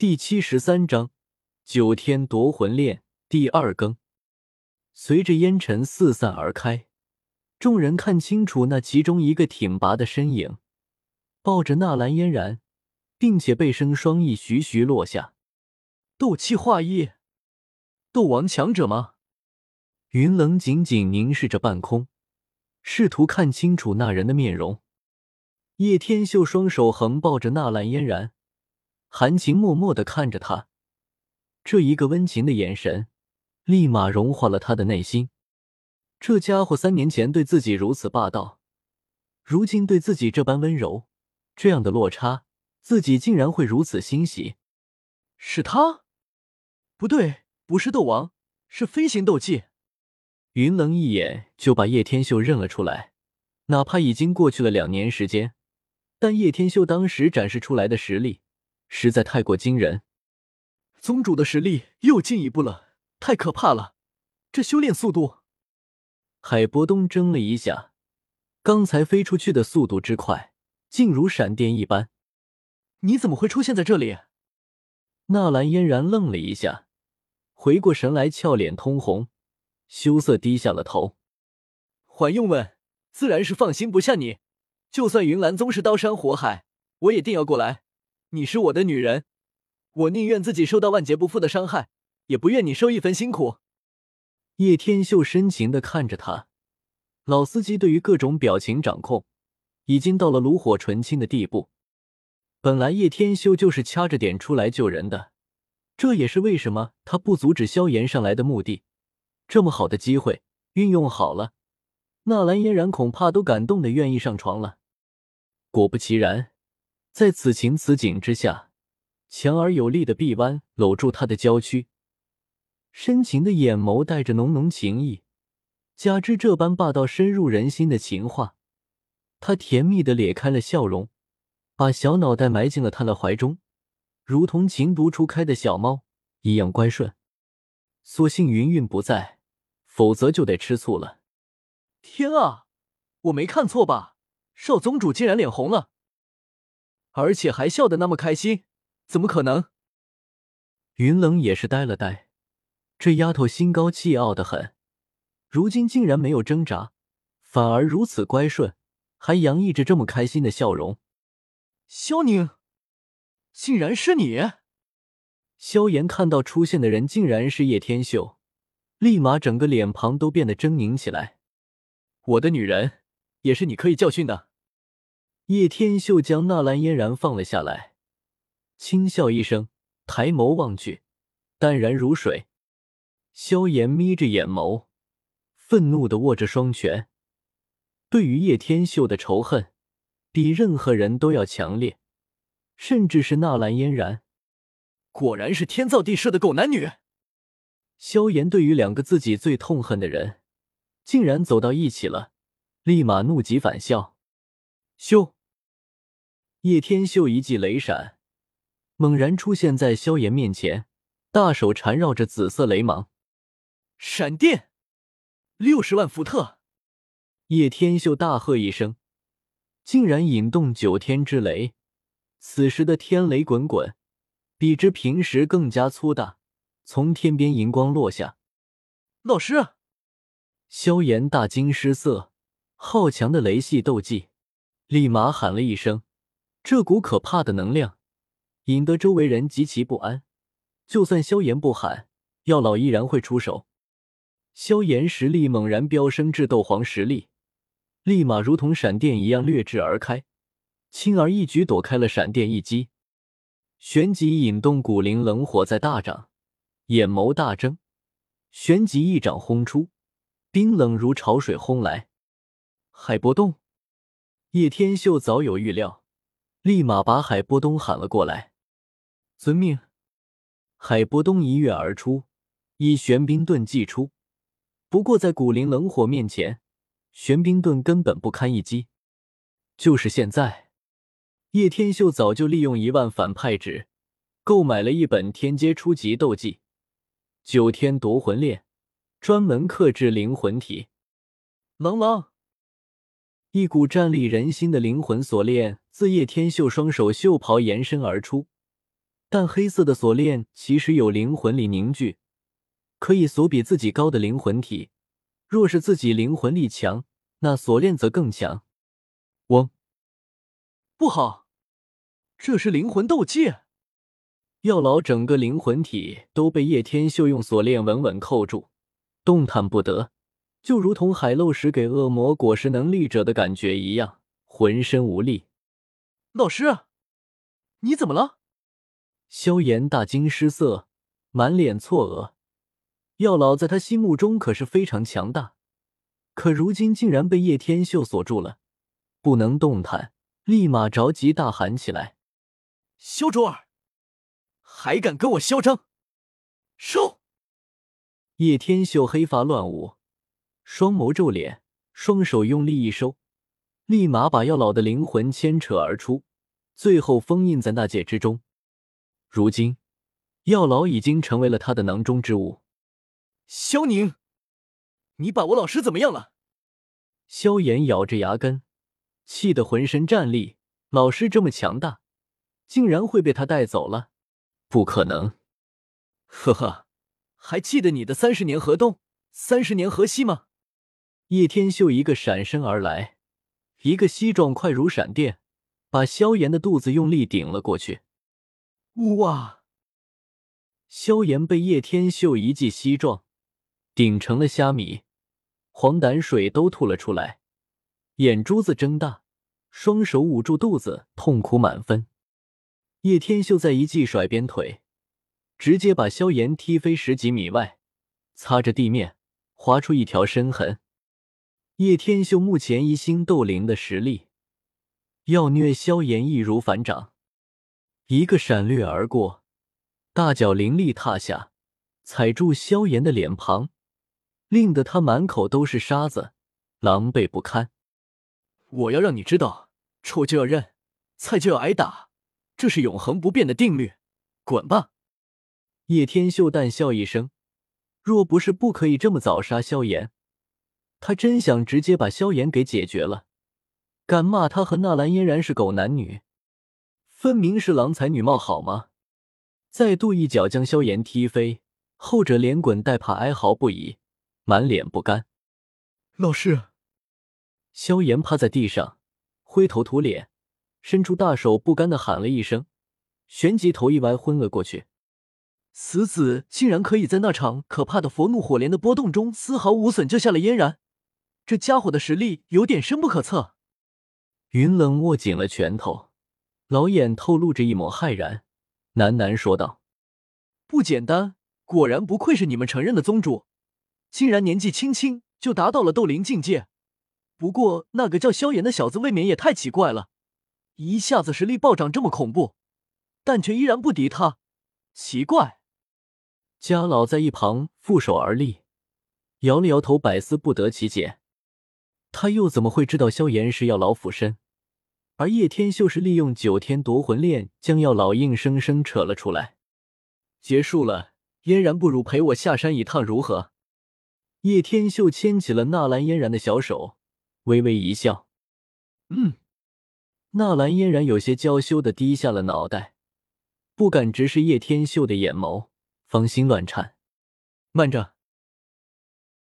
第七十三章九天夺魂链第二更。随着烟尘四散而开，众人看清楚那其中一个挺拔的身影，抱着纳兰嫣然，并且背生双翼徐徐落下。斗气化翼，斗王强者吗？云冷紧紧凝视着半空，试图看清楚那人的面容。叶天秀双手横抱着纳兰嫣然。含情脉脉的看着他，这一个温情的眼神，立马融化了他的内心。这家伙三年前对自己如此霸道，如今对自己这般温柔，这样的落差，自己竟然会如此欣喜。是他？不对，不是斗王，是飞行斗技。云冷一眼就把叶天秀认了出来，哪怕已经过去了两年时间，但叶天秀当时展示出来的实力。实在太过惊人，宗主的实力又进一步了，太可怕了！这修炼速度，海波东怔了一下，刚才飞出去的速度之快，竟如闪电一般。你怎么会出现在这里？纳兰嫣然愣了一下，回过神来，俏脸通红，羞涩低下了头。还用问，自然是放心不下你，就算云岚宗是刀山火海，我也定要过来。你是我的女人，我宁愿自己受到万劫不复的伤害，也不愿你受一分辛苦。叶天秀深情的看着他，老司机对于各种表情掌控已经到了炉火纯青的地步。本来叶天秀就是掐着点出来救人的，这也是为什么他不阻止萧炎上来的目的。这么好的机会运用好了，纳兰嫣然恐怕都感动的愿意上床了。果不其然。在此情此景之下，强而有力的臂弯搂住他的娇躯，深情的眼眸带着浓浓情意，加之这般霸道深入人心的情话，他甜蜜的咧开了笑容，把小脑袋埋进了他的怀中，如同情窦初开的小猫一样乖顺。所幸云云不在，否则就得吃醋了。天啊，我没看错吧？少宗主竟然脸红了！而且还笑得那么开心，怎么可能？云冷也是呆了呆，这丫头心高气傲的很，如今竟然没有挣扎，反而如此乖顺，还洋溢着这么开心的笑容。萧宁，竟然是你！萧炎看到出现的人竟然是叶天秀，立马整个脸庞都变得狰狞起来。我的女人，也是你可以教训的。叶天秀将纳兰嫣然放了下来，轻笑一声，抬眸望去，淡然如水。萧炎眯着眼眸，愤怒的握着双拳，对于叶天秀的仇恨，比任何人都要强烈，甚至是纳兰嫣然，果然是天造地设的狗男女。萧炎对于两个自己最痛恨的人，竟然走到一起了，立马怒极反笑，修。叶天秀一记雷闪，猛然出现在萧炎面前，大手缠绕着紫色雷芒，闪电六十万伏特。叶天秀大喝一声，竟然引动九天之雷。此时的天雷滚滚，比之平时更加粗大，从天边银光落下。老师，萧炎大惊失色，好强的雷系斗技，立马喊了一声。这股可怕的能量，引得周围人极其不安。就算萧炎不喊，药老依然会出手。萧炎实力猛然飙升至斗皇实力，立马如同闪电一样掠至而开，轻而易举躲开了闪电一击。旋即引动古灵冷火在大掌，眼眸大睁，旋即一掌轰出，冰冷如潮水轰来。海波动，叶天秀早有预料。立马把海波东喊了过来，遵命。海波东一跃而出，以玄冰盾祭出。不过在古灵冷火面前，玄冰盾根本不堪一击。就是现在，叶天秀早就利用一万反派纸，购买了一本天阶初级斗技《九天夺魂链》，专门克制灵魂体。冷冷。一股战栗人心的灵魂锁链自叶天秀双手袖袍延伸而出，但黑色的锁链其实有灵魂力凝聚，可以锁比自己高的灵魂体。若是自己灵魂力强，那锁链则更强。嗡，不好，这是灵魂斗戒！药老整个灵魂体都被叶天秀用锁链稳稳扣住，动弹不得，就如同海漏石给恶魔果实能力者的感觉一样，浑身无力。老师，你怎么了？萧炎大惊失色，满脸错愕。药老在他心目中可是非常强大，可如今竟然被叶天秀锁住了，不能动弹，立马着急大喊起来：“萧卓儿，还敢跟我嚣张！”收！叶天秀黑发乱舞，双眸皱脸，双手用力一收，立马把药老的灵魂牵扯而出，最后封印在那界之中。如今，药老已经成为了他的囊中之物。萧宁，你把我老师怎么样了？萧炎咬着牙根，气得浑身战栗。老师这么强大，竟然会被他带走了？不可能！呵呵，还记得你的三十年河东，三十年河西吗？叶天秀一个闪身而来，一个膝撞快如闪电，把萧炎的肚子用力顶了过去。哇！萧炎被叶天秀一记膝撞，顶成了虾米，黄胆水都吐了出来，眼珠子睁大，双手捂住肚子，痛苦满分。叶天秀再一记甩鞭腿，直接把萧炎踢飞十几米外，擦着地面划出一条深痕。叶天秀目前一星斗灵的实力，要虐萧炎易如反掌。一个闪掠而过，大脚凌厉踏下，踩住萧炎的脸庞，令得他满口都是沙子，狼狈不堪。我要让你知道，臭就要认，菜就要挨打，这是永恒不变的定律。滚吧！叶天秀淡笑一声，若不是不可以这么早杀萧炎，他真想直接把萧炎给解决了。敢骂他和纳兰嫣然是狗男女？分明是郎才女貌，好吗？再度一脚将萧炎踢飞，后者连滚带爬，哀嚎不已，满脸不甘。老师，萧炎趴在地上，灰头土脸，伸出大手，不甘的喊了一声，旋即头一歪，昏了过去。死子竟然可以在那场可怕的佛怒火莲的波动中丝毫无损救下了嫣然，这家伙的实力有点深不可测。云冷握紧了拳头。老眼透露着一抹骇然，喃喃说道：“不简单，果然不愧是你们承认的宗主，竟然年纪轻轻就达到了斗灵境界。不过那个叫萧炎的小子未免也太奇怪了，一下子实力暴涨这么恐怖，但却依然不敌他，奇怪。”家老在一旁负手而立，摇了摇头，百思不得其解。他又怎么会知道萧炎是药老附身？而叶天秀是利用九天夺魂链将药老硬生生扯了出来。结束了，嫣然不如陪我下山一趟如何？叶天秀牵起了纳兰嫣然的小手，微微一笑：“嗯。”纳兰嫣然有些娇羞的低下了脑袋，不敢直视叶天秀的眼眸，芳心乱颤。慢着，